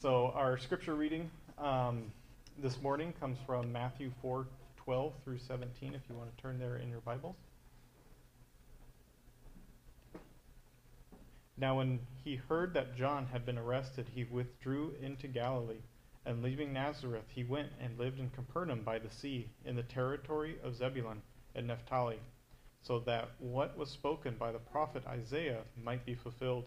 So our scripture reading um, this morning comes from Matthew 4 12 through 17, if you want to turn there in your Bibles. Now, when he heard that John had been arrested, he withdrew into Galilee. And leaving Nazareth, he went and lived in Capernaum by the sea, in the territory of Zebulun and Naphtali, so that what was spoken by the prophet Isaiah might be fulfilled.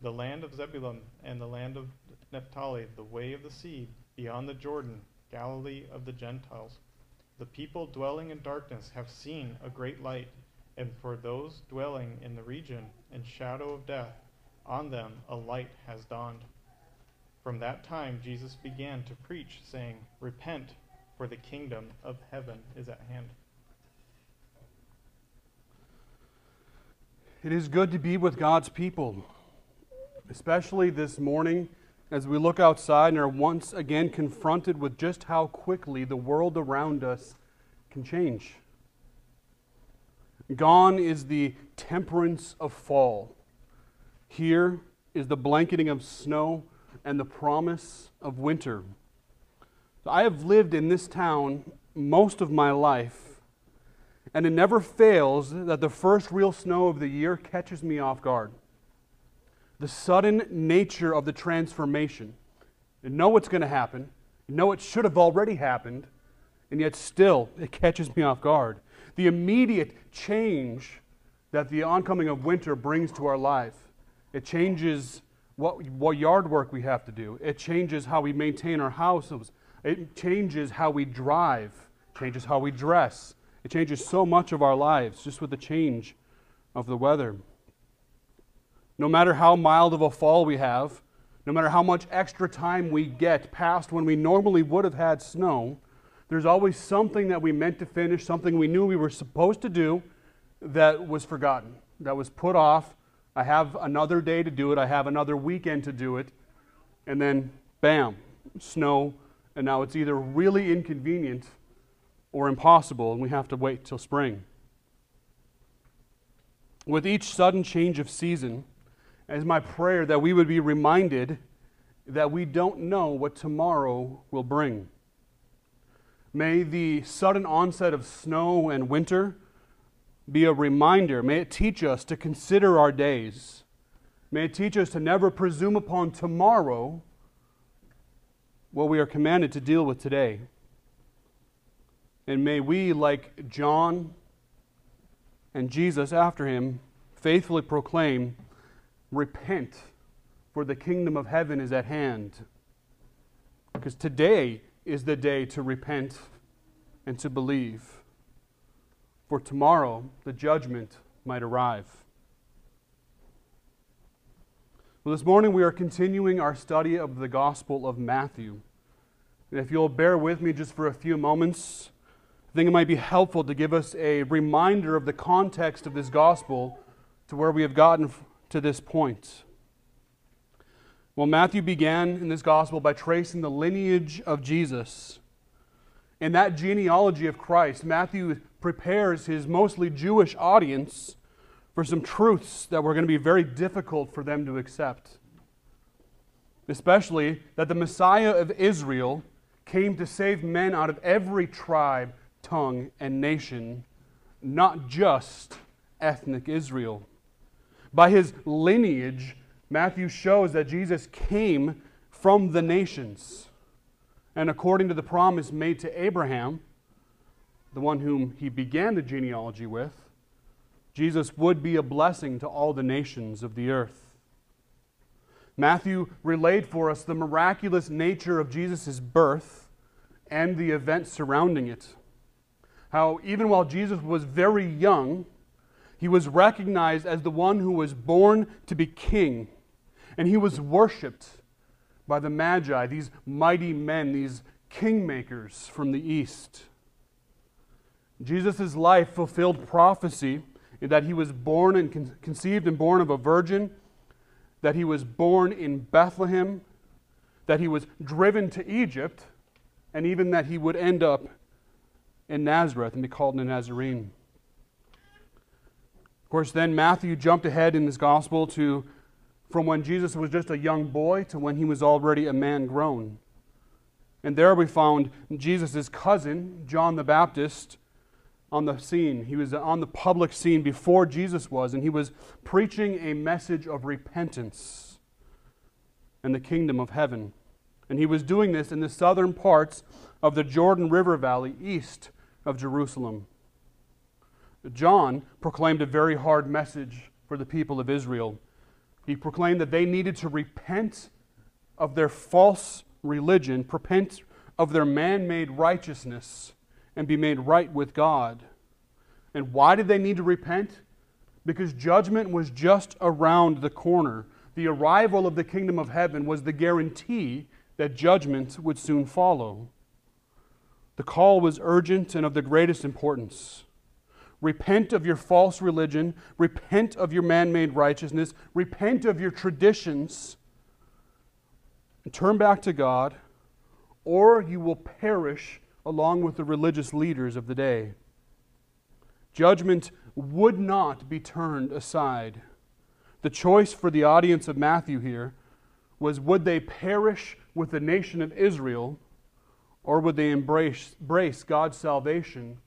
The land of Zebulun and the land of Naphtali, the way of the sea, beyond the Jordan, Galilee of the Gentiles. The people dwelling in darkness have seen a great light, and for those dwelling in the region and shadow of death, on them a light has dawned. From that time Jesus began to preach, saying, Repent, for the kingdom of heaven is at hand. It is good to be with God's people, especially this morning as we look outside and are once again confronted with just how quickly the world around us can change. Gone is the temperance of fall. Here is the blanketing of snow and the promise of winter. I have lived in this town most of my life, and it never fails that the first real snow of the year catches me off guard the sudden nature of the transformation. You know what's going to happen, you know it should have already happened, and yet still it catches me off guard. The immediate change that the oncoming of winter brings to our life. It changes what, what yard work we have to do. It changes how we maintain our houses. It changes how we drive, changes how we dress. It changes so much of our lives just with the change of the weather. No matter how mild of a fall we have, no matter how much extra time we get past when we normally would have had snow, there's always something that we meant to finish, something we knew we were supposed to do that was forgotten, that was put off. I have another day to do it, I have another weekend to do it, and then bam, snow, and now it's either really inconvenient or impossible, and we have to wait till spring. With each sudden change of season, as my prayer that we would be reminded that we don't know what tomorrow will bring. May the sudden onset of snow and winter be a reminder. May it teach us to consider our days. May it teach us to never presume upon tomorrow what we are commanded to deal with today. And may we, like John and Jesus after him, faithfully proclaim Repent, for the kingdom of heaven is at hand. Because today is the day to repent and to believe. For tomorrow, the judgment might arrive. Well, this morning we are continuing our study of the Gospel of Matthew. And if you'll bear with me just for a few moments, I think it might be helpful to give us a reminder of the context of this Gospel to where we have gotten to this point? Well, Matthew began in this gospel by tracing the lineage of Jesus. In that genealogy of Christ, Matthew prepares his mostly Jewish audience for some truths that were going to be very difficult for them to accept. Especially that the Messiah of Israel came to save men out of every tribe, tongue, and nation, not just ethnic Israel. By his lineage, Matthew shows that Jesus came from the nations. And according to the promise made to Abraham, the one whom he began the genealogy with, Jesus would be a blessing to all the nations of the earth. Matthew relayed for us the miraculous nature of Jesus' birth and the events surrounding it. How, even while Jesus was very young, he was recognized as the one who was born to be king, and he was worshiped by the Magi, these mighty men, these kingmakers from the east. Jesus' life fulfilled prophecy in that he was born and con- conceived and born of a virgin, that he was born in Bethlehem, that he was driven to Egypt, and even that he would end up in Nazareth and be called a Nazarene course, then Matthew jumped ahead in his gospel to from when Jesus was just a young boy to when he was already a man grown. And there we found Jesus' cousin, John the Baptist, on the scene. He was on the public scene before Jesus was, and he was preaching a message of repentance and the kingdom of heaven. And he was doing this in the southern parts of the Jordan River Valley east of Jerusalem. John proclaimed a very hard message for the people of Israel. He proclaimed that they needed to repent of their false religion, repent of their man made righteousness, and be made right with God. And why did they need to repent? Because judgment was just around the corner. The arrival of the kingdom of heaven was the guarantee that judgment would soon follow. The call was urgent and of the greatest importance. Repent of your false religion, repent of your man made righteousness, repent of your traditions, and turn back to God, or you will perish along with the religious leaders of the day. Judgment would not be turned aside. The choice for the audience of Matthew here was would they perish with the nation of Israel, or would they embrace, embrace God's salvation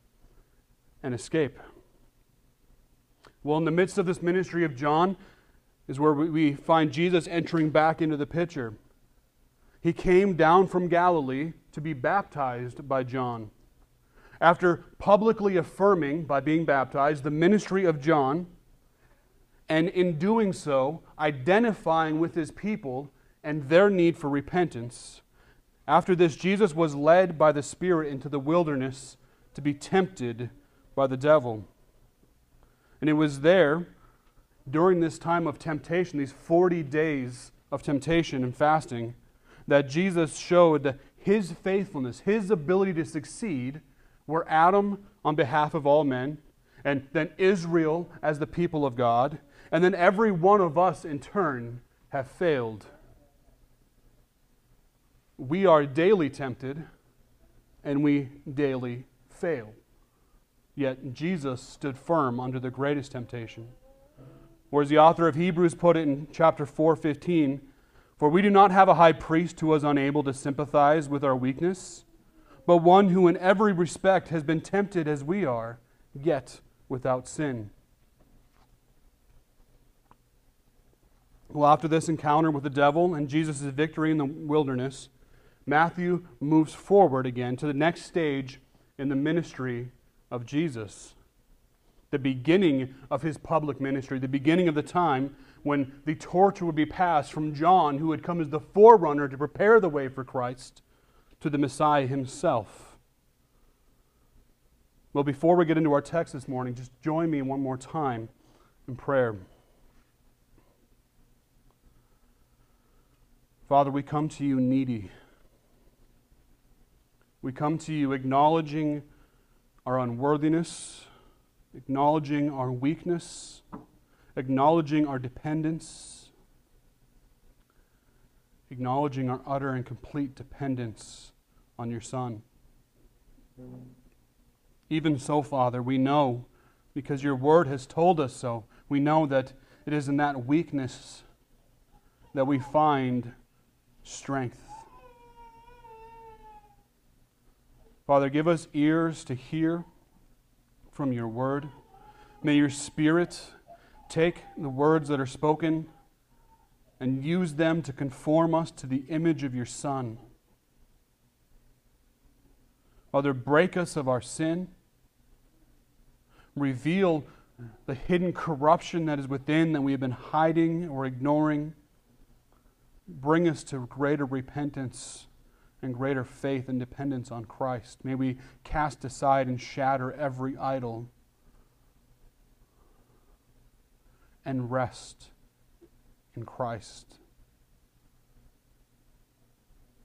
and escape? Well, in the midst of this ministry of John is where we find Jesus entering back into the picture. He came down from Galilee to be baptized by John. After publicly affirming, by being baptized, the ministry of John, and in doing so, identifying with his people and their need for repentance, after this, Jesus was led by the Spirit into the wilderness to be tempted by the devil. And it was there, during this time of temptation, these 40 days of temptation and fasting, that Jesus showed his faithfulness, his ability to succeed, where Adam, on behalf of all men, and then Israel as the people of God, and then every one of us in turn have failed. We are daily tempted, and we daily fail. Yet Jesus stood firm under the greatest temptation. Or as the author of Hebrews put it in chapter 4:15, for we do not have a high priest who is unable to sympathize with our weakness, but one who in every respect has been tempted as we are, yet without sin. Well, after this encounter with the devil and Jesus' victory in the wilderness, Matthew moves forward again to the next stage in the ministry of Jesus. The beginning of his public ministry, the beginning of the time when the torch would be passed from John, who had come as the forerunner to prepare the way for Christ, to the Messiah himself. Well, before we get into our text this morning, just join me one more time in prayer. Father, we come to you needy. We come to you acknowledging our unworthiness, acknowledging our weakness, acknowledging our dependence, acknowledging our utter and complete dependence on your Son. Even so, Father, we know, because your word has told us so, we know that it is in that weakness that we find strength. Father, give us ears to hear from your word. May your Spirit take the words that are spoken and use them to conform us to the image of your Son. Father, break us of our sin. Reveal the hidden corruption that is within that we have been hiding or ignoring. Bring us to greater repentance and greater faith and dependence on Christ. May we cast aside and shatter every idol and rest in Christ.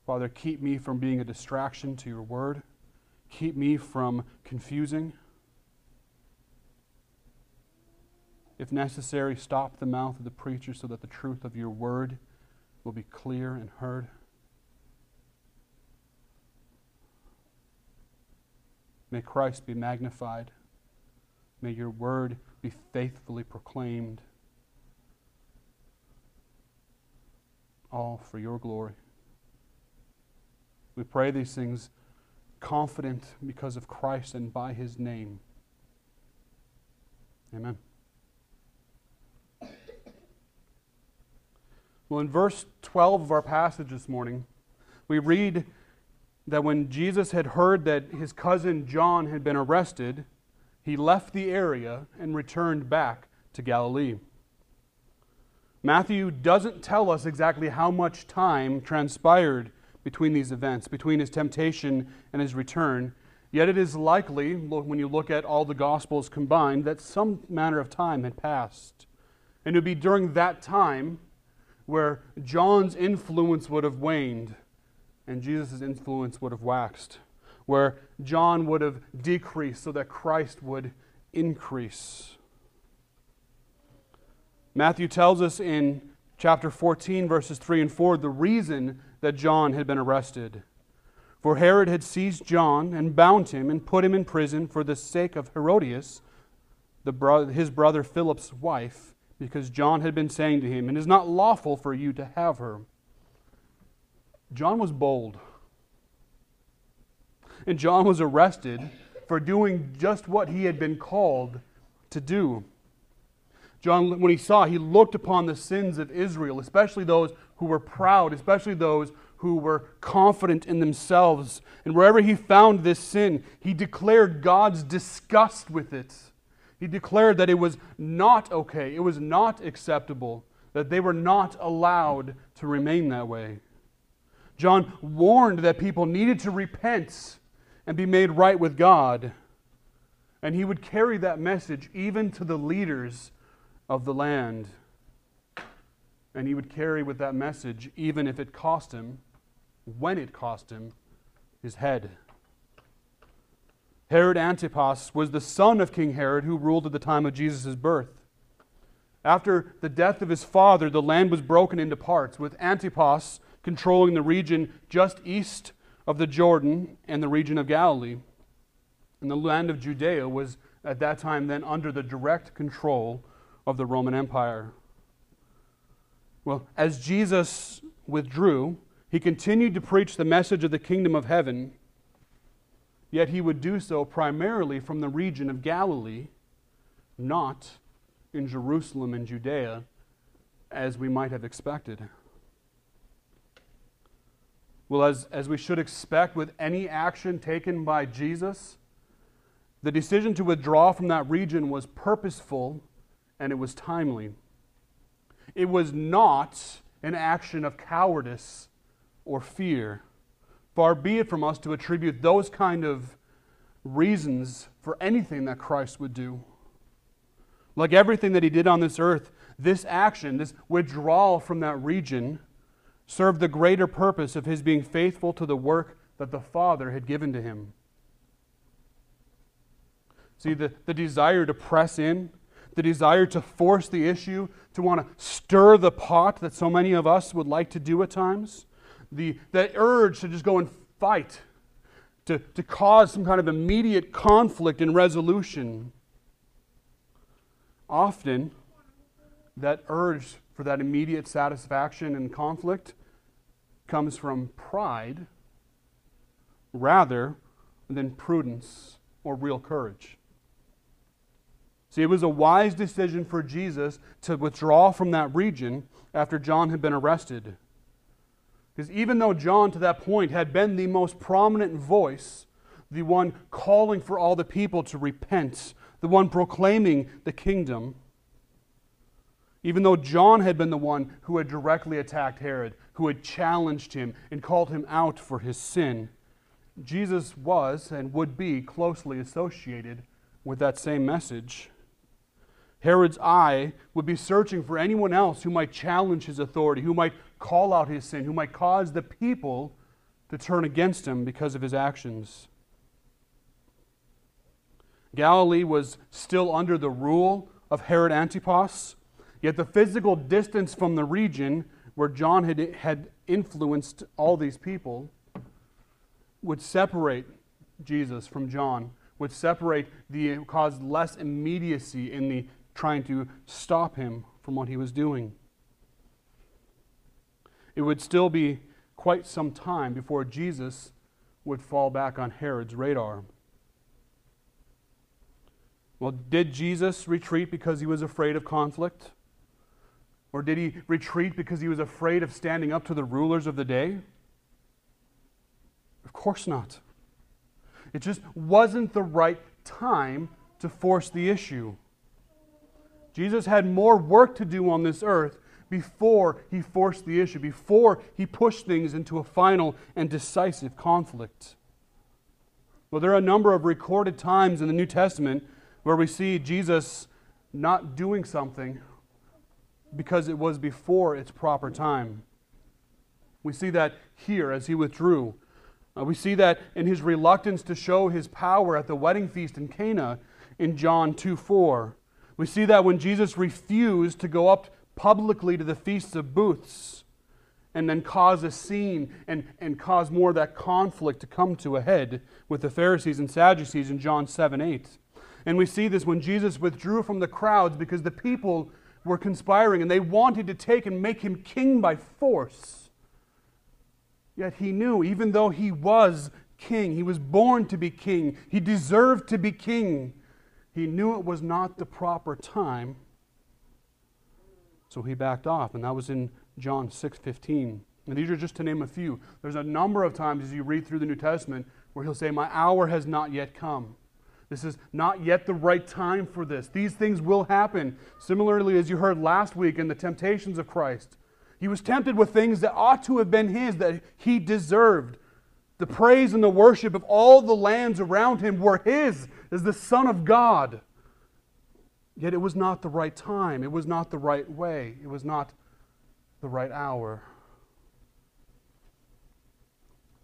Father, keep me from being a distraction to your word. Keep me from confusing. If necessary, stop the mouth of the preacher so that the truth of your word will be clear and heard. May Christ be magnified. May your word be faithfully proclaimed. all for your glory. We pray these things confident because of Christ and by his name. Amen. Well, in verse 12 of our passage this morning, we read that when Jesus had heard that his cousin John had been arrested, he left the area and returned back to Galilee. Matthew doesn't tell us exactly how much time transpired between these events, between his temptation and his return. Yet it is likely, when you look at all the Gospels combined, that some manner of time had passed. And it would be during that time where John's influence would have waned and Jesus' influence would have waxed, where John would have decreased so that Christ would increase. Matthew tells us in chapter 14, verses 3 and 4, the reason that John had been arrested. For Herod had seized John and bound him and put him in prison for the sake of Herodias, bro- his brother Philip's wife, because John had been saying to him, It is not lawful for you to have her. John was bold. And John was arrested for doing just what he had been called to do. John, when he saw, he looked upon the sins of Israel, especially those who were proud, especially those who were confident in themselves. And wherever he found this sin, he declared God's disgust with it. He declared that it was not okay, it was not acceptable, that they were not allowed to remain that way. John warned that people needed to repent and be made right with God. And he would carry that message even to the leaders of the land. And he would carry with that message, even if it cost him, when it cost him, his head. Herod Antipas was the son of King Herod who ruled at the time of Jesus' birth. After the death of his father, the land was broken into parts, with Antipas controlling the region just east of the Jordan and the region of Galilee. And the land of Judea was at that time then under the direct control of the Roman Empire. Well, as Jesus withdrew, he continued to preach the message of the kingdom of heaven, yet he would do so primarily from the region of Galilee, not in Jerusalem and Judea, as we might have expected. Well, as, as we should expect with any action taken by Jesus, the decision to withdraw from that region was purposeful and it was timely. It was not an action of cowardice or fear. Far be it from us to attribute those kind of reasons for anything that Christ would do. Like everything that he did on this earth, this action, this withdrawal from that region, served the greater purpose of his being faithful to the work that the Father had given to him. See, the, the desire to press in, the desire to force the issue, to want to stir the pot that so many of us would like to do at times, the, the urge to just go and fight, to, to cause some kind of immediate conflict and resolution. Often, that urge for that immediate satisfaction and conflict comes from pride rather than prudence or real courage. See, it was a wise decision for Jesus to withdraw from that region after John had been arrested. Because even though John, to that point, had been the most prominent voice, the one calling for all the people to repent, the one proclaiming the kingdom, even though John had been the one who had directly attacked Herod, who had challenged him and called him out for his sin, Jesus was and would be closely associated with that same message. Herod's eye would be searching for anyone else who might challenge his authority, who might call out his sin, who might cause the people to turn against him because of his actions. Galilee was still under the rule of Herod Antipas, yet the physical distance from the region where John had, had influenced all these people would separate Jesus from John, would separate the cause less immediacy in the trying to stop him from what he was doing. it would still be quite some time before Jesus would fall back on Herod's radar. Well, did Jesus retreat because he was afraid of conflict? Or did he retreat because he was afraid of standing up to the rulers of the day? Of course not. It just wasn't the right time to force the issue. Jesus had more work to do on this earth before he forced the issue, before he pushed things into a final and decisive conflict. Well, there are a number of recorded times in the New Testament where we see Jesus not doing something because it was before its proper time. We see that here as he withdrew. Uh, we see that in his reluctance to show his power at the wedding feast in Cana in John 2 4. We see that when Jesus refused to go up publicly to the feasts of booths and then cause a scene and, and cause more of that conflict to come to a head with the Pharisees and Sadducees in John 7 8. And we see this when Jesus withdrew from the crowds because the people were conspiring and they wanted to take and make him king by force. Yet he knew, even though he was king, he was born to be king, he deserved to be king, he knew it was not the proper time. So he backed off, and that was in John 6:15. And these are just to name a few. There's a number of times as you read through the New Testament where he'll say, My hour has not yet come. This is not yet the right time for this. These things will happen. Similarly, as you heard last week in the temptations of Christ, he was tempted with things that ought to have been his, that he deserved. The praise and the worship of all the lands around him were his as the Son of God. Yet it was not the right time. It was not the right way. It was not the right hour.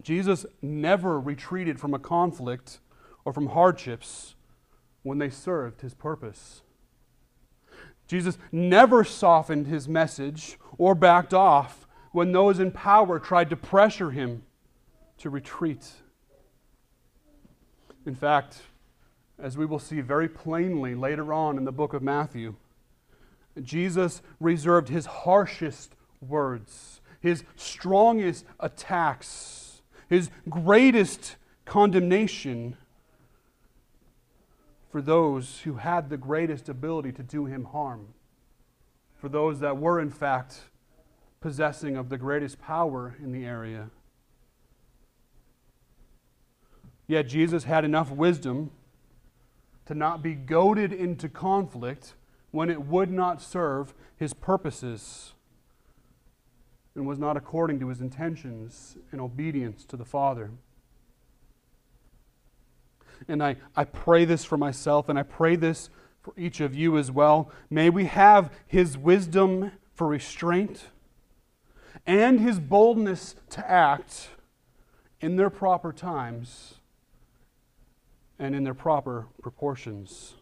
Jesus never retreated from a conflict or from hardships when they served his purpose. Jesus never softened his message or backed off when those in power tried to pressure him to retreat. In fact, as we will see very plainly later on in the book of Matthew, Jesus reserved his harshest words, his strongest attacks, his greatest condemnation for those who had the greatest ability to do him harm, for those that were, in fact, possessing of the greatest power in the area. Yet Jesus had enough wisdom to not be goaded into conflict when it would not serve his purposes and was not according to his intentions in obedience to the Father. And I, I pray this for myself, and I pray this for each of you as well. May we have his wisdom for restraint and his boldness to act in their proper times and in their proper proportions.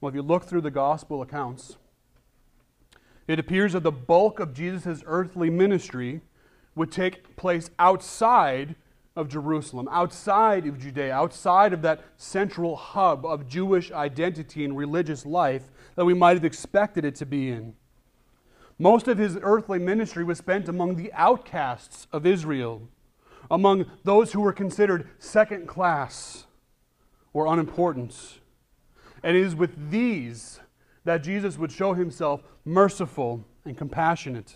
Well, if you look through the gospel accounts, it appears that the bulk of Jesus' earthly ministry would take place outside of Jerusalem, outside of Judea, outside of that central hub of Jewish identity and religious life that we might have expected it to be in. Most of his earthly ministry was spent among the outcasts of Israel, among those who were considered second class or unimportant. And it is with these that Jesus would show himself merciful and compassionate.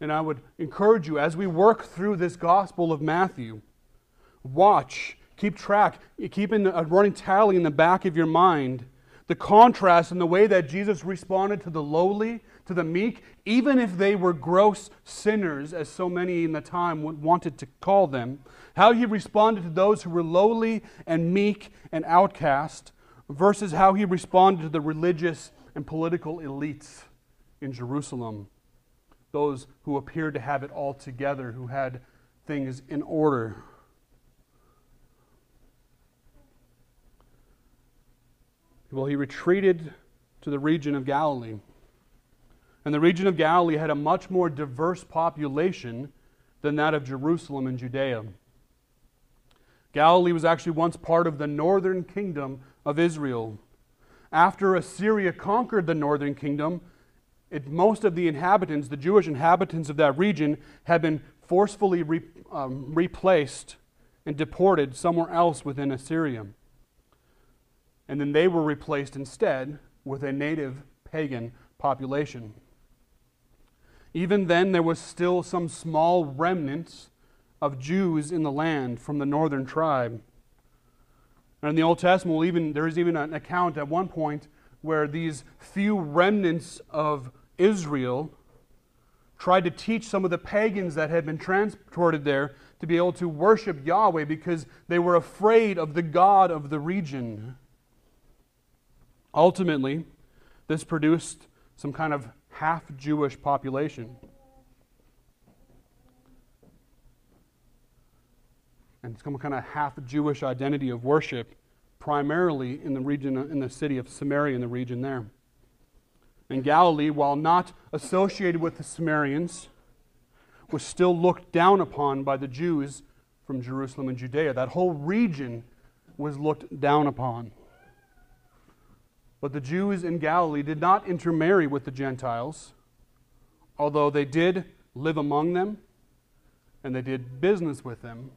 And I would encourage you as we work through this Gospel of Matthew, watch, keep track, keep in a running tally in the back of your mind the contrast in the way that Jesus responded to the lowly, to the meek, even if they were gross sinners, as so many in the time wanted to call them, how he responded to those who were lowly and meek and outcast, versus how he responded to the religious and political elites in Jerusalem, those who appeared to have it all together, who had things in order. Well, he retreated to the region of Galilee. And the region of Galilee had a much more diverse population than that of Jerusalem and Judea. Galilee was actually once part of the northern kingdom of Israel. After Assyria conquered the northern kingdom, it, most of the inhabitants, the Jewish inhabitants of that region, had been forcefully re, um, replaced and deported somewhere else within Assyria. And then they were replaced instead with a native pagan population. Even then, there was still some small remnants of Jews in the land from the northern tribe. And in the Old Testament, we'll even, there is even an account at one point where these few remnants of Israel tried to teach some of the pagans that had been transported there to be able to worship Yahweh because they were afraid of the God of the region. Ultimately, this produced some kind of half Jewish population. And some kind of half Jewish identity of worship, primarily in the region, in the city of Samaria, in the region there. And Galilee, while not associated with the Samaritans, was still looked down upon by the Jews from Jerusalem and Judea. That whole region was looked down upon. But the Jews in Galilee did not intermarry with the Gentiles, although they did live among them and they did business with them,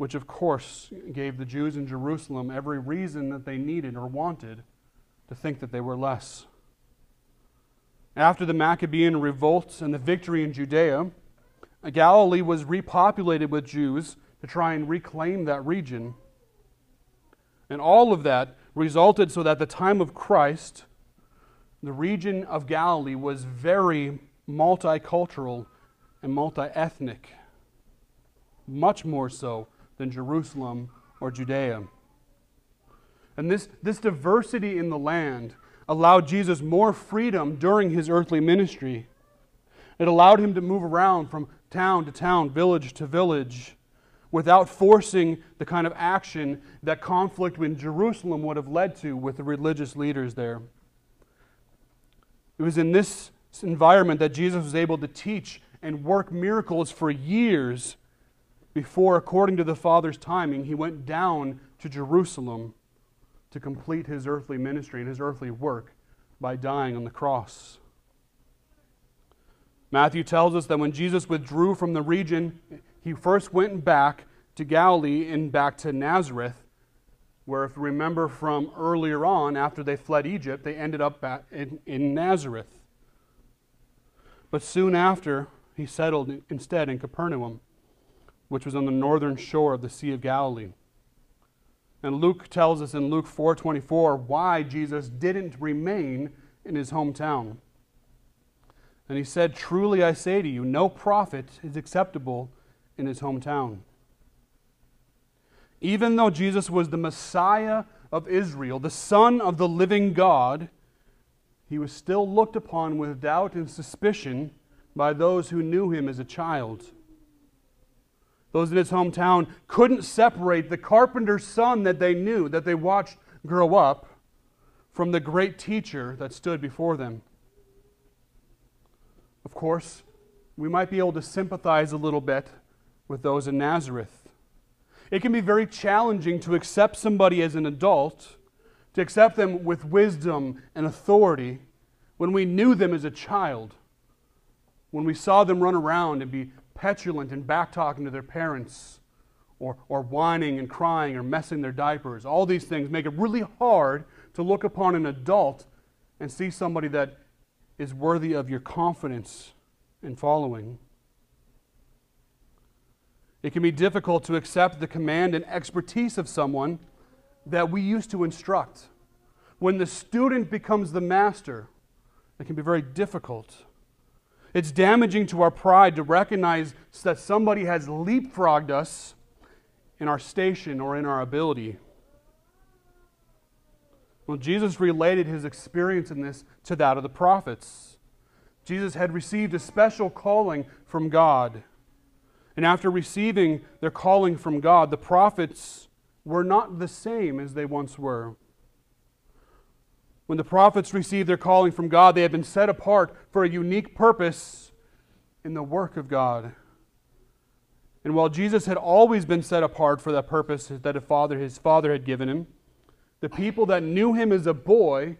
which of course gave the Jews in Jerusalem every reason that they needed or wanted to think that they were less. After the Maccabean revolt and the victory in Judea, Galilee was repopulated with Jews to try and reclaim that region. And all of that resulted so that the time of Christ, the region of Galilee was very multicultural and multi ethnic, much more so than Jerusalem or Judea. And this, this diversity in the land allowed Jesus more freedom during his earthly ministry. It allowed him to move around from town to town, village to village, without forcing the kind of action that conflict in Jerusalem would have led to with the religious leaders there. It was in this environment that Jesus was able to teach and work miracles for years before, according to the Father's timing, he went down to Jerusalem to complete his earthly ministry and his earthly work by dying on the cross. Matthew tells us that when Jesus withdrew from the region, he first went back to Galilee and back to Nazareth, where, if you remember from earlier on, after they fled Egypt, they ended up back in, in Nazareth. But soon after, he settled instead in Capernaum, which was on the northern shore of the Sea of Galilee. And Luke tells us in Luke 4:24 why Jesus didn't remain in his hometown. And he said, "Truly I say to you, no prophet is acceptable in his hometown." Even though Jesus was the Messiah of Israel, the Son of the living God, he was still looked upon with doubt and suspicion by those who knew him as a child. Those in his hometown couldn't separate the carpenter's son that they knew, that they watched grow up, from the great teacher that stood before them. Of course, we might be able to sympathize a little bit with those in Nazareth. It can be very challenging to accept somebody as an adult, to accept them with wisdom and authority when we knew them as a child, when we saw them run around and be petulant and back talking to their parents, or, or whining and crying or messing their diapers. All these things make it really hard to look upon an adult and see somebody that is worthy of your confidence and following. It can be difficult to accept the command and expertise of someone that we used to instruct. When the student becomes the master, it can be very difficult. It's damaging to our pride to recognize that somebody has leapfrogged us in our station or in our ability. Well, Jesus related his experience in this to that of the prophets. Jesus had received a special calling from God. And after receiving their calling from God, the prophets were not the same as they once were. When the prophets received their calling from God, they had been set apart for a unique purpose in the work of God. And while Jesus had always been set apart for that purpose that father, his Father had given him, the people that knew him as a boy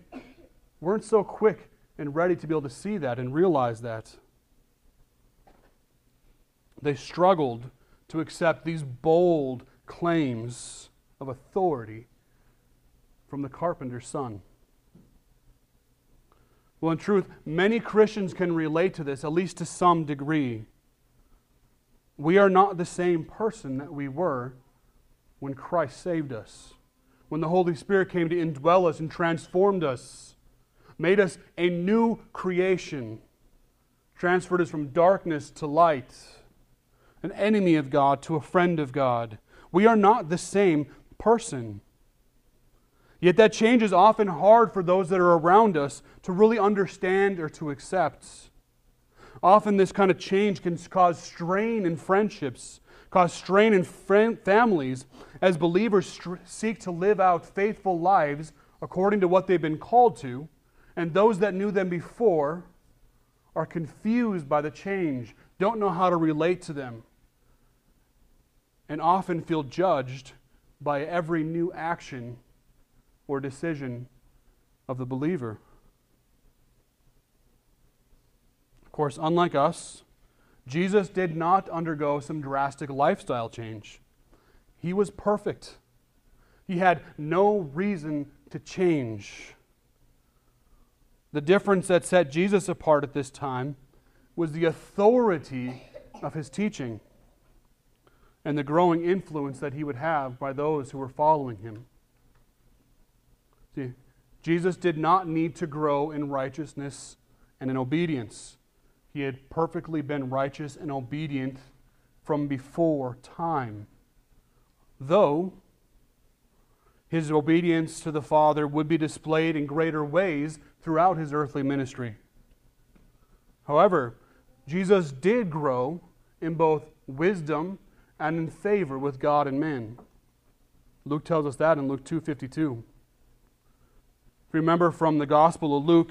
weren't so quick and ready to be able to see that and realize that. They struggled to accept these bold claims of authority from the carpenter's son. Well, in truth, many Christians can relate to this, at least to some degree. We are not the same person that we were when Christ saved us, when the Holy Spirit came to indwell us and transformed us, made us a new creation, transferred us from darkness to light, an enemy of God to a friend of God. We are not the same person. Yet that change is often hard for those that are around us to really understand or to accept. Often, this kind of change can cause strain in friendships, cause strain in families as believers seek to live out faithful lives according to what they've been called to, and those that knew them before are confused by the change, don't know how to relate to them, and often feel judged by every new action or decision of the believer. Of course, unlike us, Jesus did not undergo some drastic lifestyle change. He was perfect. He had no reason to change. The difference that set Jesus apart at this time was the authority of his teaching and the growing influence that he would have by those who were following him. See, Jesus did not need to grow in righteousness and in obedience. He had perfectly been righteous and obedient from before time. Though his obedience to the Father would be displayed in greater ways throughout his earthly ministry. However, Jesus did grow in both wisdom and in favor with God and men. Luke tells us that in Luke 2:52. Remember from the Gospel of Luke,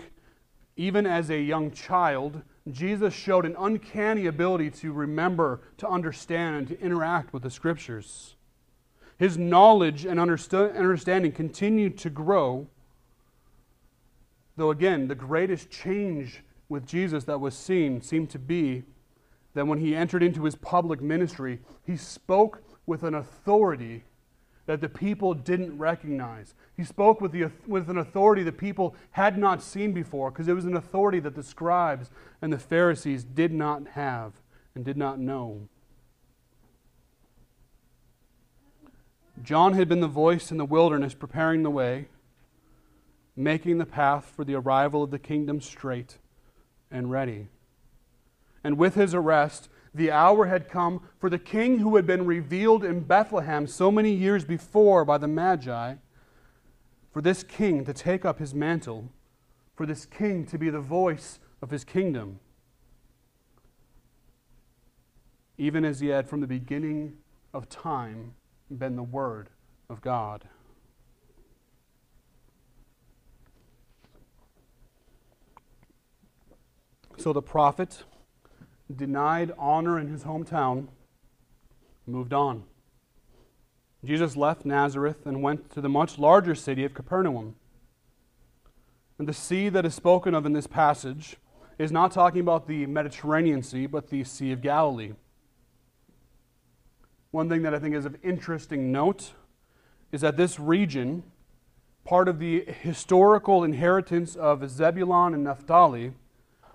even as a young child, Jesus showed an uncanny ability to remember, to understand, and to interact with the Scriptures. His knowledge and understanding continued to grow, though again, the greatest change with Jesus that was seen seemed to be that when he entered into his public ministry, he spoke with an authority that the people didn't recognize. He spoke with, the, with an authority that people had not seen before because it was an authority that the scribes and the Pharisees did not have and did not know. John had been the voice in the wilderness preparing the way, making the path for the arrival of the kingdom straight and ready. And with his arrest, the hour had come for the king who had been revealed in Bethlehem so many years before by the Magi for this king to take up his mantle, for this king to be the voice of his kingdom. Even as he had from the beginning of time been the Word of God. So the prophet denied honor in his hometown moved on. Jesus left Nazareth and went to the much larger city of Capernaum. And the sea that is spoken of in this passage is not talking about the Mediterranean Sea, but the Sea of Galilee. One thing that I think is of interesting note is that this region, part of the historical inheritance of Zebulun and Naphtali,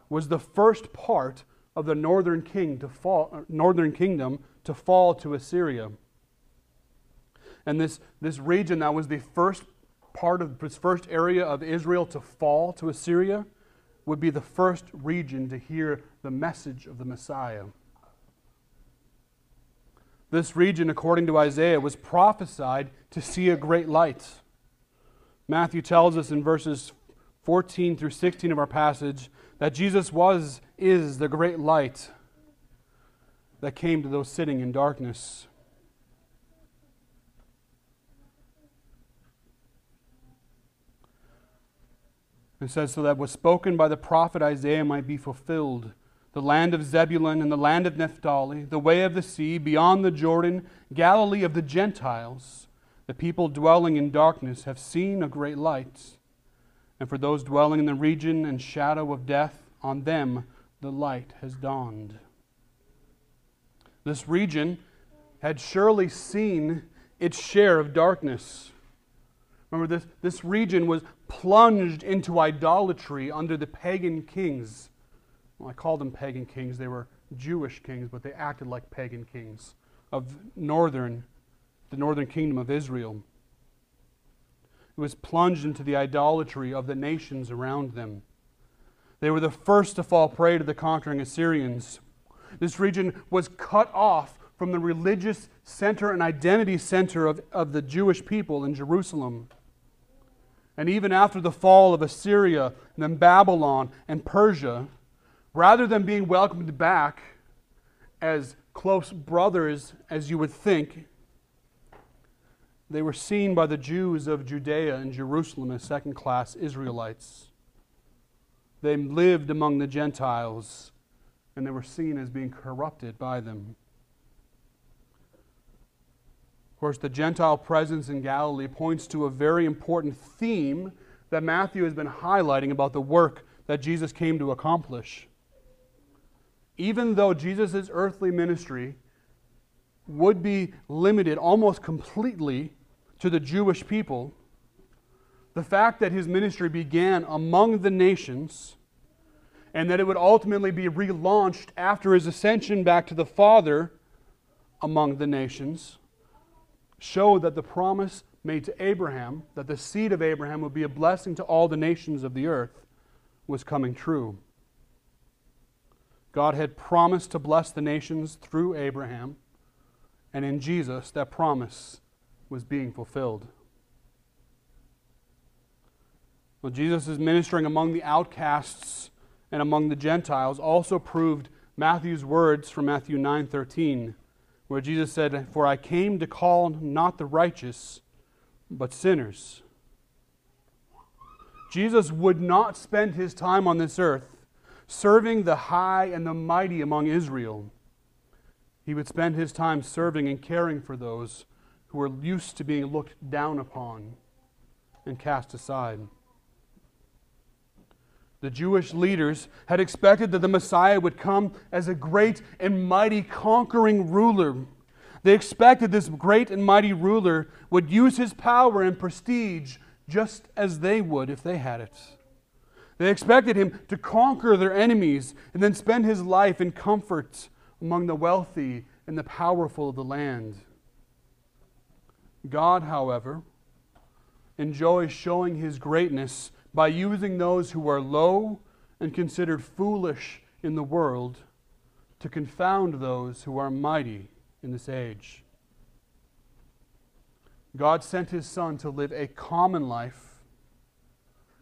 was the first part of the northern king to fall, uh, northern kingdom to fall to Assyria. And this, this region that was the first part of this first area of Israel to fall to Assyria would be the first region to hear the message of the Messiah. This region, according to Isaiah, was prophesied to see a great light. Matthew tells us in verses 14 through 16 of our passage that Jesus was, is the great light that came to those sitting in darkness. It says, So that was spoken by the prophet Isaiah might be fulfilled. The land of Zebulun and the land of Naphtali, the way of the sea, beyond the Jordan, Galilee of the Gentiles. The people dwelling in darkness have seen a great light. And for those dwelling in the region and shadow of death, on them the light has dawned. This region had surely seen its share of darkness. Remember, this, this region was plunged into idolatry under the pagan kings. Well, I call them pagan kings. They were Jewish kings, but they acted like pagan kings of northern, the northern kingdom of Israel. It was plunged into the idolatry of the nations around them. They were the first to fall prey to the conquering Assyrians. This region was cut off from the religious center and identity center of, of the Jewish people in Jerusalem. And even after the fall of Assyria and then Babylon and Persia, rather than being welcomed back as close brothers as you would think, they were seen by the Jews of Judea and Jerusalem as second class Israelites. They lived among the Gentiles and they were seen as being corrupted by them. Of course, the Gentile presence in Galilee points to a very important theme that Matthew has been highlighting about the work that Jesus came to accomplish. Even though Jesus' earthly ministry would be limited almost completely to the Jewish people, the fact that his ministry began among the nations and that it would ultimately be relaunched after his ascension back to the Father among the nations showed that the promise made to Abraham, that the seed of Abraham would be a blessing to all the nations of the earth, was coming true. God had promised to bless the nations through Abraham, and in Jesus, that promise was being fulfilled. Well, Jesus is ministering among the outcasts and among the Gentiles also proved Matthew's words from Matthew 9:13, where Jesus said, "For I came to call not the righteous, but sinners." Jesus would not spend his time on this earth serving the high and the mighty among Israel. He would spend his time serving and caring for those who were used to being looked down upon and cast aside. The Jewish leaders had expected that the Messiah would come as a great and mighty conquering ruler. They expected this great and mighty ruler would use his power and prestige just as they would if they had it. They expected him to conquer their enemies and then spend his life in comfort among the wealthy and the powerful of the land. God, however, enjoys showing his greatness by using those who are low and considered foolish in the world to confound those who are mighty in this age. God sent his Son to live a common life,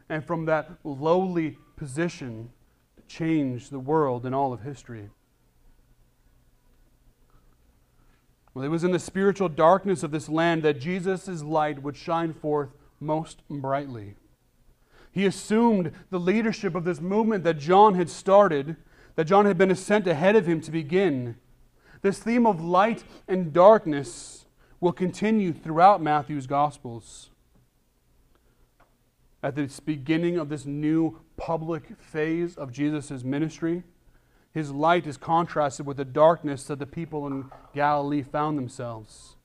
and from that lowly position, to change the world and all of history. Well, it was in the spiritual darkness of this land that Jesus' light would shine forth most brightly. He assumed the leadership of this movement that John had started, that John had been sent ahead of him to begin. This theme of light and darkness will continue throughout Matthew's Gospels. At the beginning of this new public phase of Jesus' ministry, his light is contrasted with the darkness that the people in Galilee found themselves.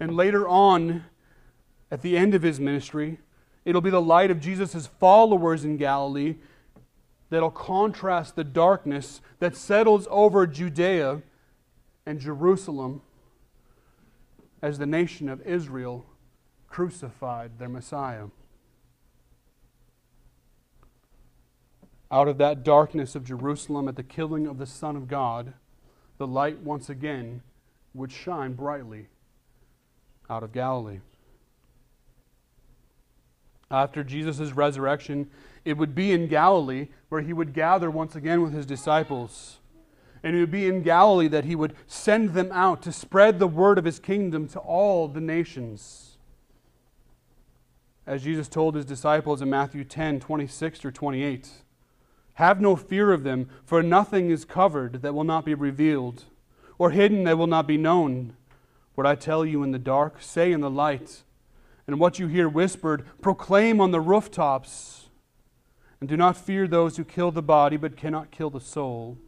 And later on, at the end of his ministry, It'll be the light of Jesus' followers in Galilee that'll contrast the darkness that settles over Judea and Jerusalem as the nation of Israel crucified their Messiah. Out of that darkness of Jerusalem at the killing of the Son of God, the light once again would shine brightly out of Galilee after Jesus' resurrection, it would be in Galilee where he would gather once again with his disciples. And it would be in Galilee that he would send them out to spread the word of his kingdom to all the nations. As Jesus told his disciples in Matthew 10 26 or 28, Have no fear of them, for nothing is covered that will not be revealed, or hidden that will not be known. What I tell you in the dark, say in the light and what you hear whispered, proclaim on the rooftops. And do not fear those who kill the body but cannot kill the soul.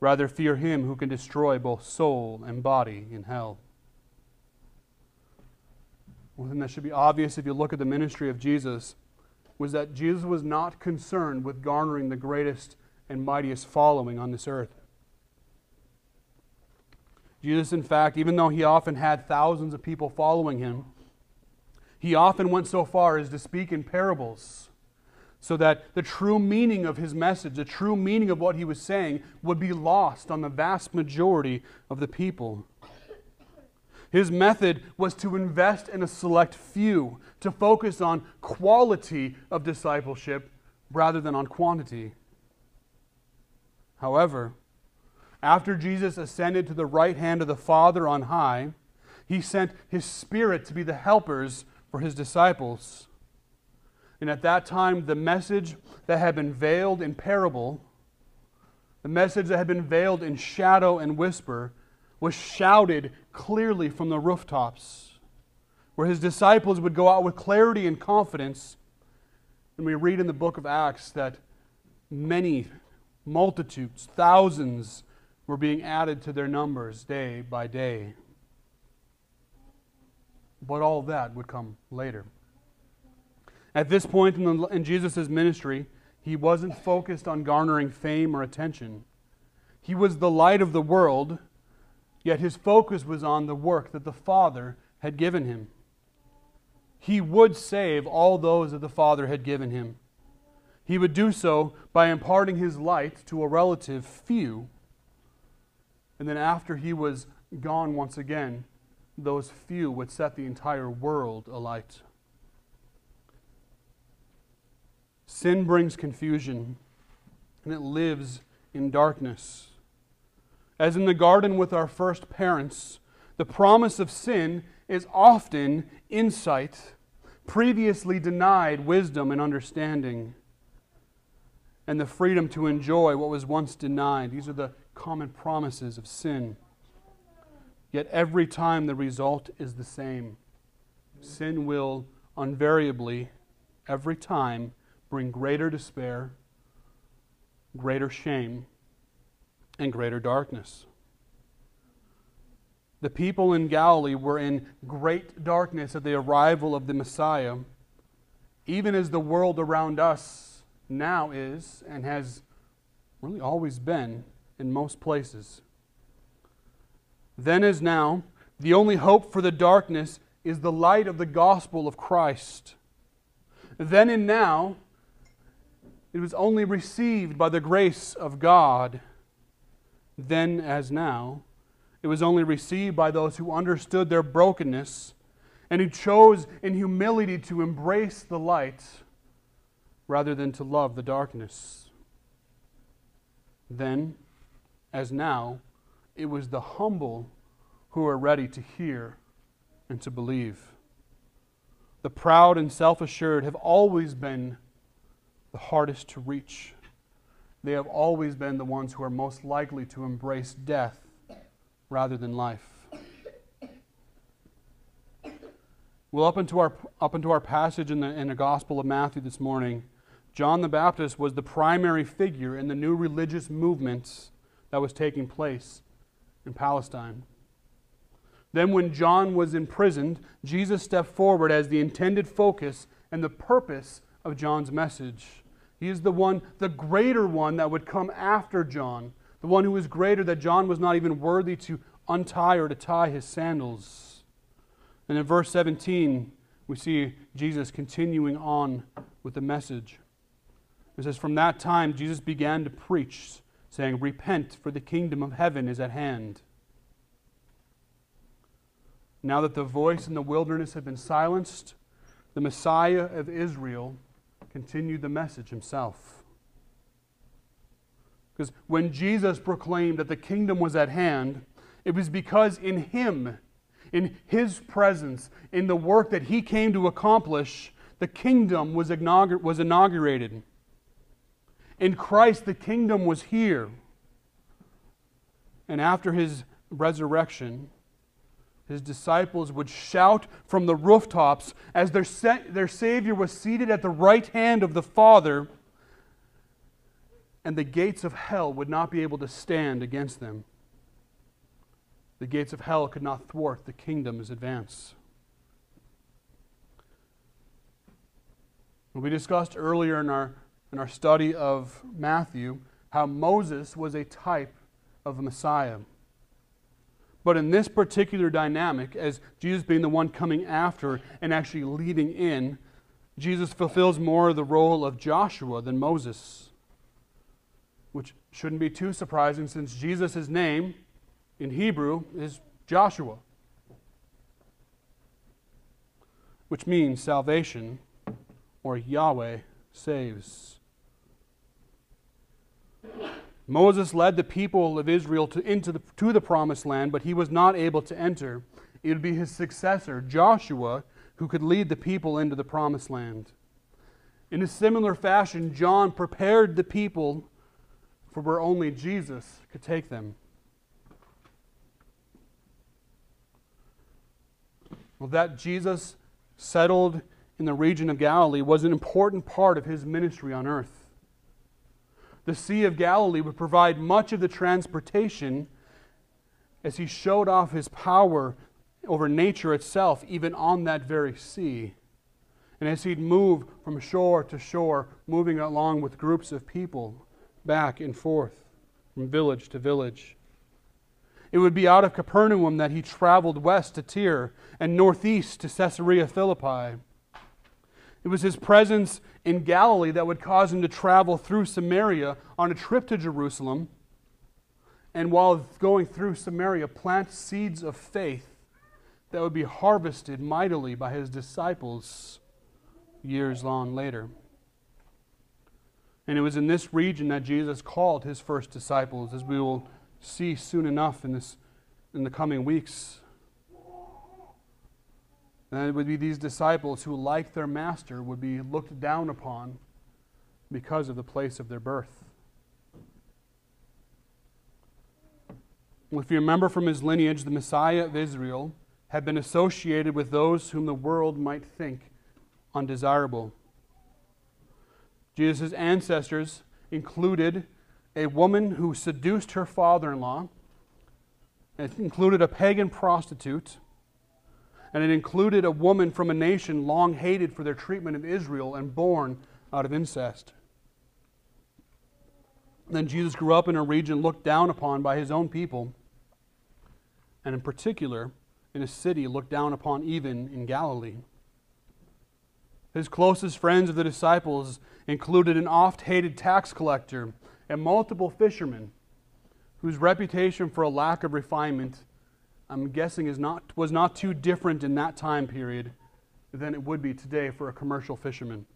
Rather, fear him who can destroy both soul and body in hell. One thing that should be obvious if you look at the ministry of Jesus was that Jesus was not concerned with garnering the greatest and mightiest following on this earth. Jesus, in fact, even though he often had thousands of people following him, he often went so far as to speak in parables so that the true meaning of his message, the true meaning of what he was saying, would be lost on the vast majority of the people. His method was to invest in a select few, to focus on quality of discipleship rather than on quantity. However, after Jesus ascended to the right hand of the Father on high, he sent his Spirit to be the helpers for his disciples. And at that time, the message that had been veiled in parable, the message that had been veiled in shadow and whisper, was shouted clearly from the rooftops, where his disciples would go out with clarity and confidence. And we read in the book of Acts that many, multitudes, thousands, were being added to their numbers day by day. But all that would come later. At this point in, in Jesus' ministry, he wasn't focused on garnering fame or attention. He was the light of the world Yet his focus was on the work that the Father had given him. He would save all those that the Father had given him. He would do so by imparting his light to a relative few. And then, after he was gone once again, those few would set the entire world alight. Sin brings confusion, and it lives in darkness. As in the garden with our first parents, the promise of sin is often insight, previously denied wisdom and understanding, and the freedom to enjoy what was once denied. These are the common promises of sin. Yet every time the result is the same. Sin will invariably, every time, bring greater despair, greater shame, and greater darkness. The people in Galilee were in great darkness at the arrival of the Messiah, even as the world around us now is and has really always been in most places. Then as now, the only hope for the darkness is the light of the gospel of Christ. Then and now, it was only received by the grace of God then as now. It was only received by those who understood their brokenness and who chose in humility to embrace the light rather than to love the darkness. Then, as now, it was the humble who were ready to hear and to believe. The proud and self assured have always been the hardest to reach they have always been the ones who are most likely to embrace death rather than life. Well, up into our, up into our passage in the, in the Gospel of Matthew this morning, John the Baptist was the primary figure in the new religious movement that was taking place in Palestine. Then, when John was imprisoned, Jesus stepped forward as the intended focus and the purpose of John's message. He is the one, the greater one that would come after John, the one who is greater that John was not even worthy to untie or to tie his sandals. And in verse 17, we see Jesus continuing on with the message. It says, From that time, Jesus began to preach, saying, Repent, for the kingdom of heaven is at hand. Now that the voice in the wilderness had been silenced, the Messiah of Israel continued the message himself. Because when Jesus proclaimed that the kingdom was at hand, it was because in him, in his presence, in the work that he came to accomplish, the kingdom was, was inaugurated. In Christ, the kingdom was here. And after his resurrection, his disciples would shout from the rooftops as their, sa- their Savior was seated at the right hand of the Father, and the gates of hell would not be able to stand against them. The gates of hell could not thwart the kingdom's advance. We discussed earlier in our, in our study of Matthew how Moses was a type of Messiah. But in this particular dynamic, as Jesus being the one coming after and actually leading in, Jesus fulfills more the role of Joshua than Moses. Which shouldn't be too surprising since Jesus' name in Hebrew is Joshua, which means salvation or Yahweh saves. Moses led the people of Israel to, into the, to the promised land, but he was not able to enter. It would be his successor, Joshua, who could lead the people into the promised land. In a similar fashion, John prepared the people for where only Jesus could take them. Well, that Jesus settled in the region of Galilee was an important part of his ministry on earth the Sea of Galilee would provide much of the transportation as he showed off his power over nature itself, even on that very sea. And as he'd move from shore to shore, moving along with groups of people back and forth from village to village. It would be out of Capernaum that he traveled west to Tyre and northeast to Caesarea Philippi. It was his presence in Galilee that would cause him to travel through Samaria on a trip to Jerusalem. And while going through Samaria, plant seeds of faith that would be harvested mightily by his disciples years long later. And it was in this region that Jesus called his first disciples, as we will see soon enough in, this, in the coming weeks. And it would be these disciples who, like their master, would be looked down upon because of the place of their birth. If you remember from his lineage, the Messiah of Israel had been associated with those whom the world might think undesirable. Jesus' ancestors included a woman who seduced her father in law, it included a pagan prostitute, and it included a woman from a nation long hated for their treatment of Israel and born out of incest. Then Jesus grew up in a region looked down upon by his own people, and in particular, in a city looked down upon even in Galilee. His closest friends of the disciples included an oft hated tax collector and multiple fishermen whose reputation for a lack of refinement I'm guessing is not, was not too different in that time period than it would be today for a commercial fisherman.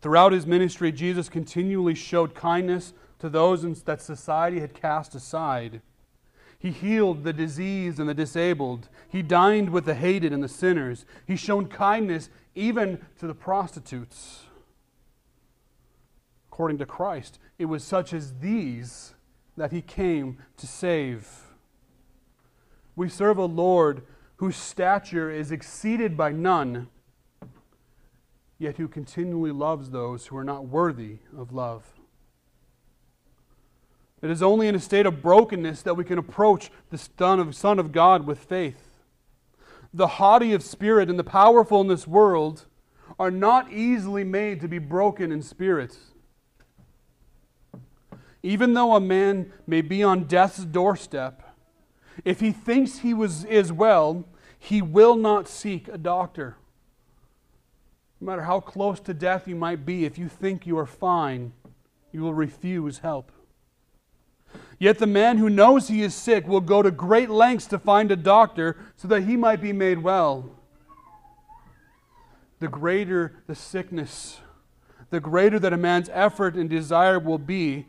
Throughout his ministry, Jesus continually showed kindness to those that society had cast aside. He healed the diseased and the disabled. He dined with the hated and the sinners. He showed kindness even to the prostitutes. According to Christ, it was such as these that he came to save. We serve a Lord whose stature is exceeded by none, yet who continually loves those who are not worthy of love. It is only in a state of brokenness that we can approach the Son of, God with faith. The haughty of spirit and the powerful in this world are not easily made to be broken in spirit. Even though a man may be on death's doorstep, if he thinks he was, is well, he will not seek a doctor. No matter how close to death you might be, if you think you are fine, you will refuse help. Yet the man who knows he is sick will go to great lengths to find a doctor so that he might be made well. The greater the sickness, the greater that a man's effort and desire will be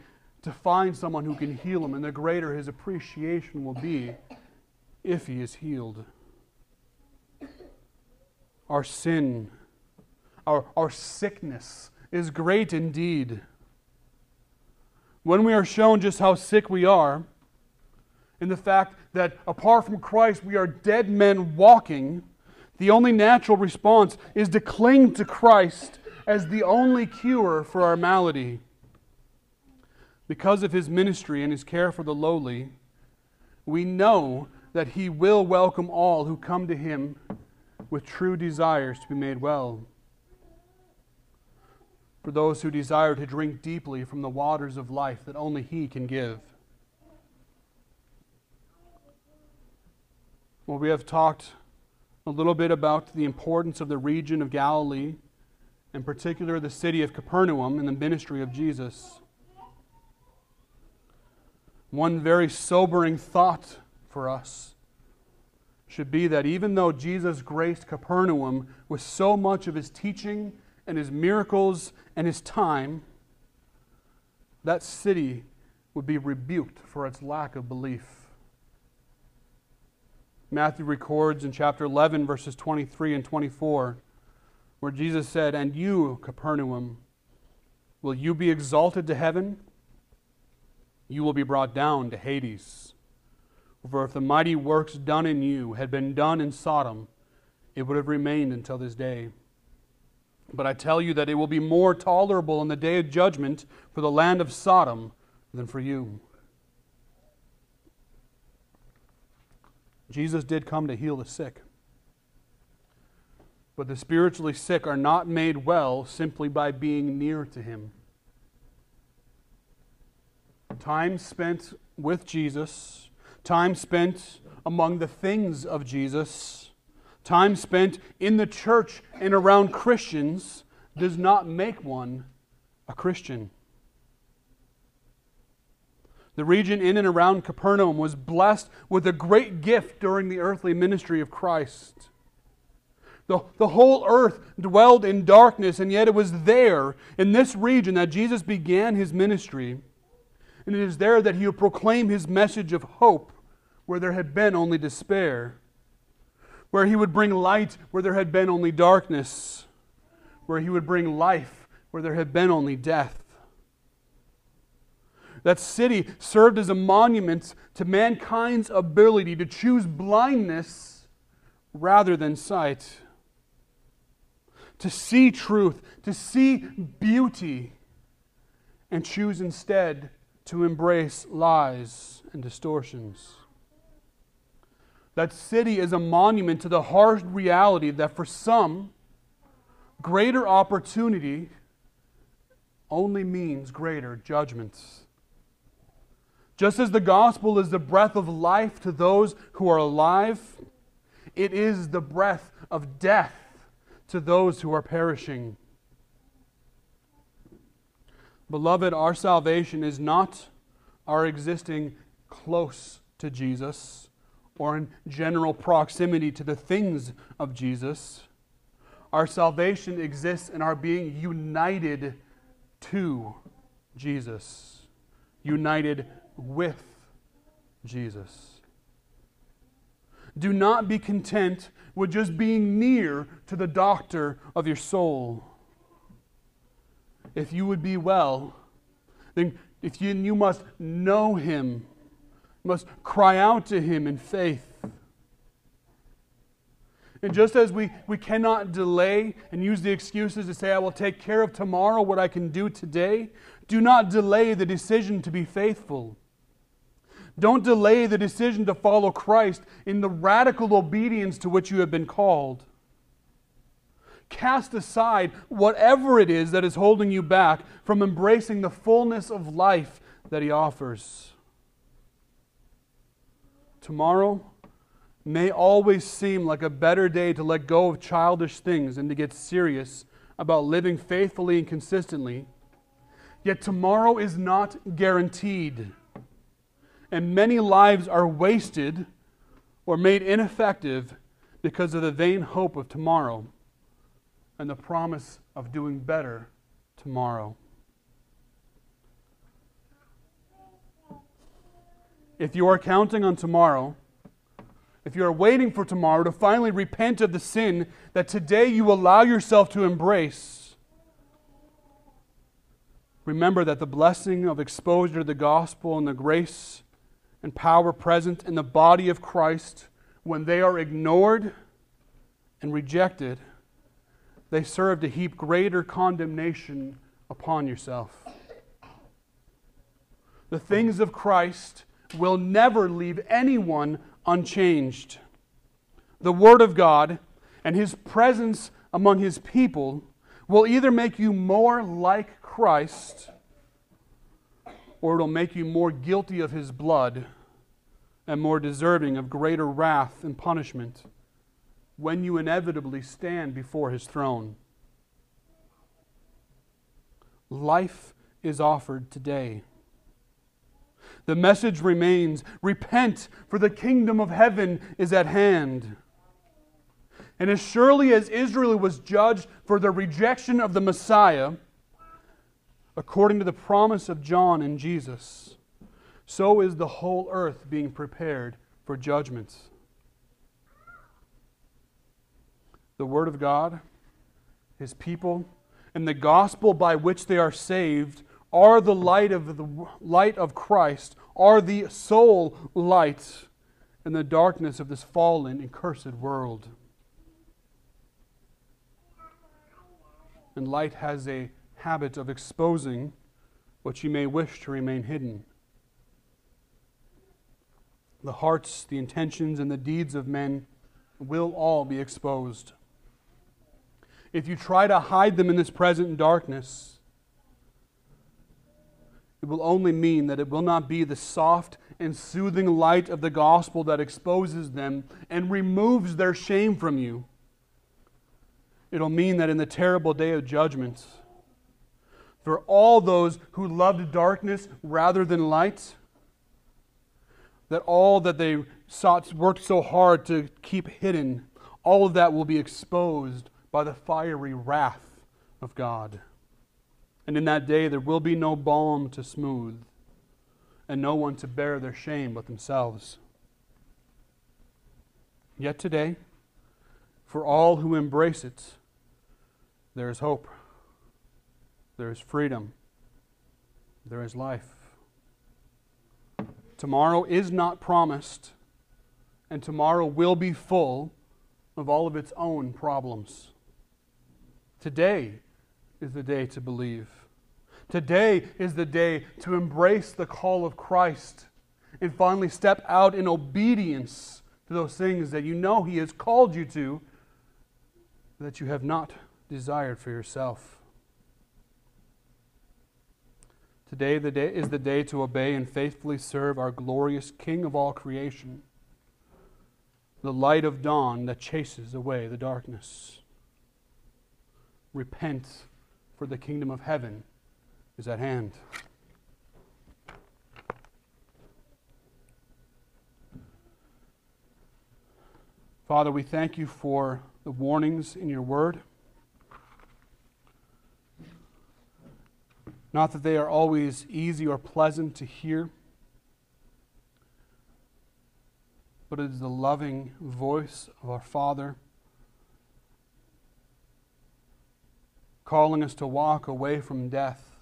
to find someone who can heal him, and the greater his appreciation will be if he is healed. Our sin, our, our sickness is great indeed. When we are shown just how sick we are, in the fact that apart from Christ, we are dead men walking, the only natural response is to cling to Christ as the only cure for our malady. Because of his ministry and his care for the lowly, we know that he will welcome all who come to him with true desires to be made well. For those who desire to drink deeply from the waters of life that only he can give. Well, we have talked a little bit about the importance of the region of Galilee, in particular the city of Capernaum, in the ministry of Jesus. One very sobering thought for us should be that even though Jesus graced Capernaum with so much of his teaching and his miracles and his time, that city would be rebuked for its lack of belief. Matthew records in chapter 11, verses 23 and 24, where Jesus said, And you, Capernaum, will you be exalted to heaven? You will be brought down to Hades. For if the mighty works done in you had been done in Sodom, it would have remained until this day. But I tell you that it will be more tolerable in the day of judgment for the land of Sodom than for you. Jesus did come to heal the sick. But the spiritually sick are not made well simply by being near to Him. Time spent with Jesus, time spent among the things of Jesus, time spent in the church and around Christians does not make one a Christian. The region in and around Capernaum was blessed with a great gift during the earthly ministry of Christ. The, the whole earth dwelled in darkness, and yet it was there, in this region, that Jesus began his ministry. And it is there that he would proclaim his message of hope where there had been only despair, where he would bring light where there had been only darkness, where he would bring life where there had been only death. That city served as a monument to mankind's ability to choose blindness rather than sight, to see truth, to see beauty, and choose instead to embrace lies and distortions. That city is a monument to the harsh reality that for some, greater opportunity only means greater judgments. Just as the gospel is the breath of life to those who are alive, it is the breath of death to those who are perishing. Beloved, our salvation is not our existing close to Jesus or in general proximity to the things of Jesus. Our salvation exists in our being united to Jesus, united with Jesus. Do not be content with just being near to the doctor of your soul. If you would be well, then if you, you must know him, you must cry out to him in faith. And just as we, we cannot delay and use the excuses to say, I will take care of tomorrow what I can do today, do not delay the decision to be faithful. Don't delay the decision to follow Christ in the radical obedience to which you have been called. Cast aside whatever it is that is holding you back from embracing the fullness of life that He offers. Tomorrow may always seem like a better day to let go of childish things and to get serious about living faithfully and consistently. Yet tomorrow is not guaranteed and many lives are wasted or made ineffective because of the vain hope of tomorrow and the promise of doing better tomorrow. If you are counting on tomorrow, if you are waiting for tomorrow to finally repent of the sin that today you allow yourself to embrace, remember that the blessing of exposure to the gospel and the grace and power present in the body of Christ, when they are ignored and rejected, they serve to heap greater condemnation upon yourself. The things of Christ will never leave anyone unchanged. The Word of God and His presence among His people will either make you more like Christ or it'll make you more guilty of His blood and more deserving of greater wrath and punishment when you inevitably stand before His throne. Life is offered today. The message remains repent, for the kingdom of heaven is at hand. And as surely as Israel was judged for the rejection of the Messiah, according to the promise of John and Jesus, so is the whole earth being prepared for judgment. The Word of God, His people, and the gospel by which they are saved are the light of the light of Christ, are the sole light in the darkness of this fallen and cursed world. And light has a habit of exposing what you may wish to remain hidden. The hearts, the intentions, and the deeds of men will all be exposed. If you try to hide them in this present darkness, it will only mean that it will not be the soft and soothing light of the gospel that exposes them and removes their shame from you. It'll mean that in the terrible day of judgment, for all those who loved darkness rather than light, that all that they sought, worked so hard to keep hidden, all of that will be exposed by the fiery wrath of God. And in that day there will be no balm to smooth, and no one to bear their shame but themselves. Yet today, for all who embrace it, there is hope, there is freedom, there is life. Tomorrow is not promised, and tomorrow will be full of all of its own problems. Today is the day to believe. Today is the day to embrace the call of Christ and finally step out in obedience to those things that you know He has called you to that you have not desired for yourself. Today the day is the day to obey and faithfully serve our glorious King of all creation, the light of dawn that chases away the darkness. Repent, for the kingdom of heaven is at hand. Father, we thank you for the warnings in your word. Not that they are always easy or pleasant to hear, but it is the loving voice of our Father calling us to walk away from death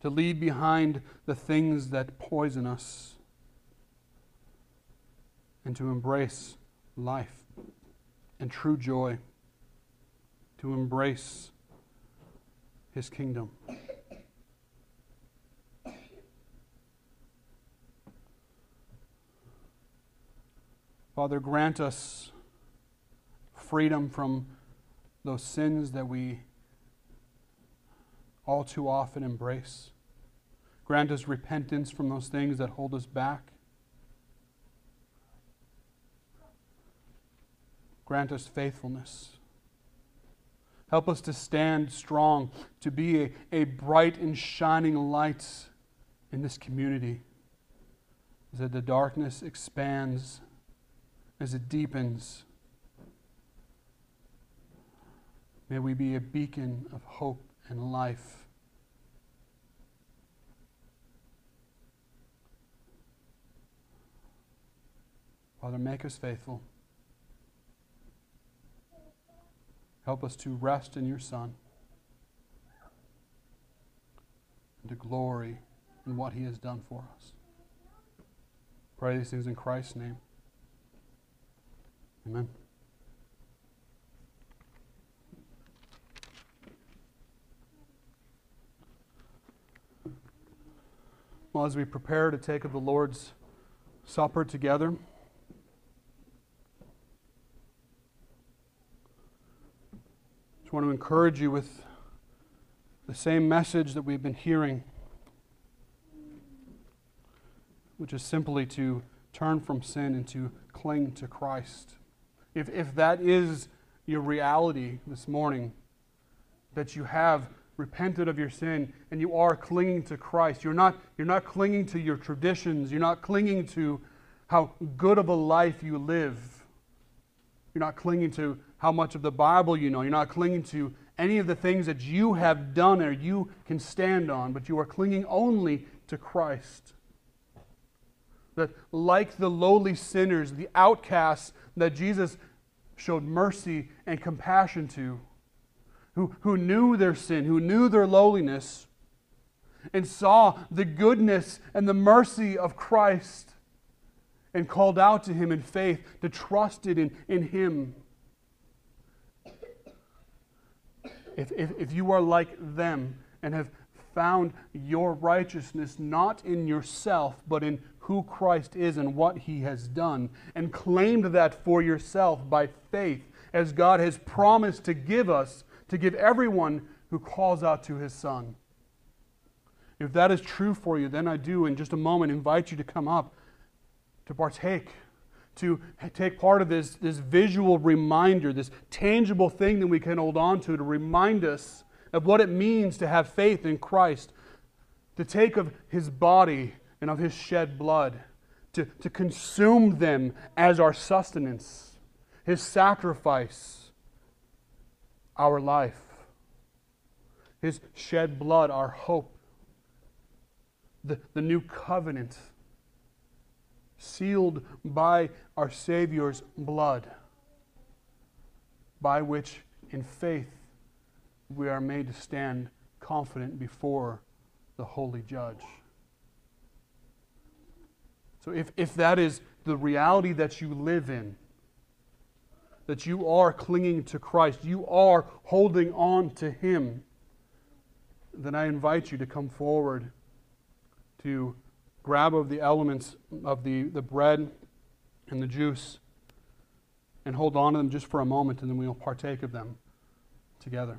to leave behind the things that poison us, and to embrace life and true joy, to embrace His kingdom. Father, grant us freedom from those sins that we all too often embrace. Grant us repentance from those things that hold us back. Grant us faithfulness. Help us to stand strong, to be a, a bright and shining light in this community. As the darkness expands, as it deepens, may we be a beacon of hope and life. Father, make us faithful. Help us to rest in your Son and to glory in what he has done for us. Pray these things in Christ's name. Amen. Well, as we prepare to take of the Lord's Supper together, I just want to encourage you with the same message that we've been hearing, which is simply to turn from sin and to cling to Christ. If, if that is your reality this morning, that you have repented of your sin and you are clinging to Christ, you're not, you're not clinging to your traditions, you're not clinging to how good of a life you live, you're not clinging to how much of the Bible you know, you're not clinging to any of the things that you have done or you can stand on, but you are clinging only to Christ. That, like the lowly sinners, the outcasts that Jesus showed mercy and compassion to, who, who knew their sin, who knew their lowliness, and saw the goodness and the mercy of Christ, and called out to Him in faith, to trust it in, in Him. If, if, if you are like them and have found your righteousness not in yourself, but in who Christ is and what he has done, and claimed that for yourself by faith, as God has promised to give us, to give everyone who calls out to his Son. If that is true for you, then I do, in just a moment, invite you to come up to partake to take part of this, this visual reminder, this tangible thing that we can hold on to to remind us of what it means to have faith in Christ, to take of his body and of his shed blood, to, to consume them as our sustenance, his sacrifice, our life, his shed blood, our hope, the, the new covenant sealed by our Savior's blood, by which in faith we are made to stand confident before the holy judge. So, if, if that is the reality that you live in, that you are clinging to Christ, you are holding on to Him, then I invite you to come forward to grab of the elements of the, the bread and the juice and hold on to them just for a moment, and then we'll partake of them together.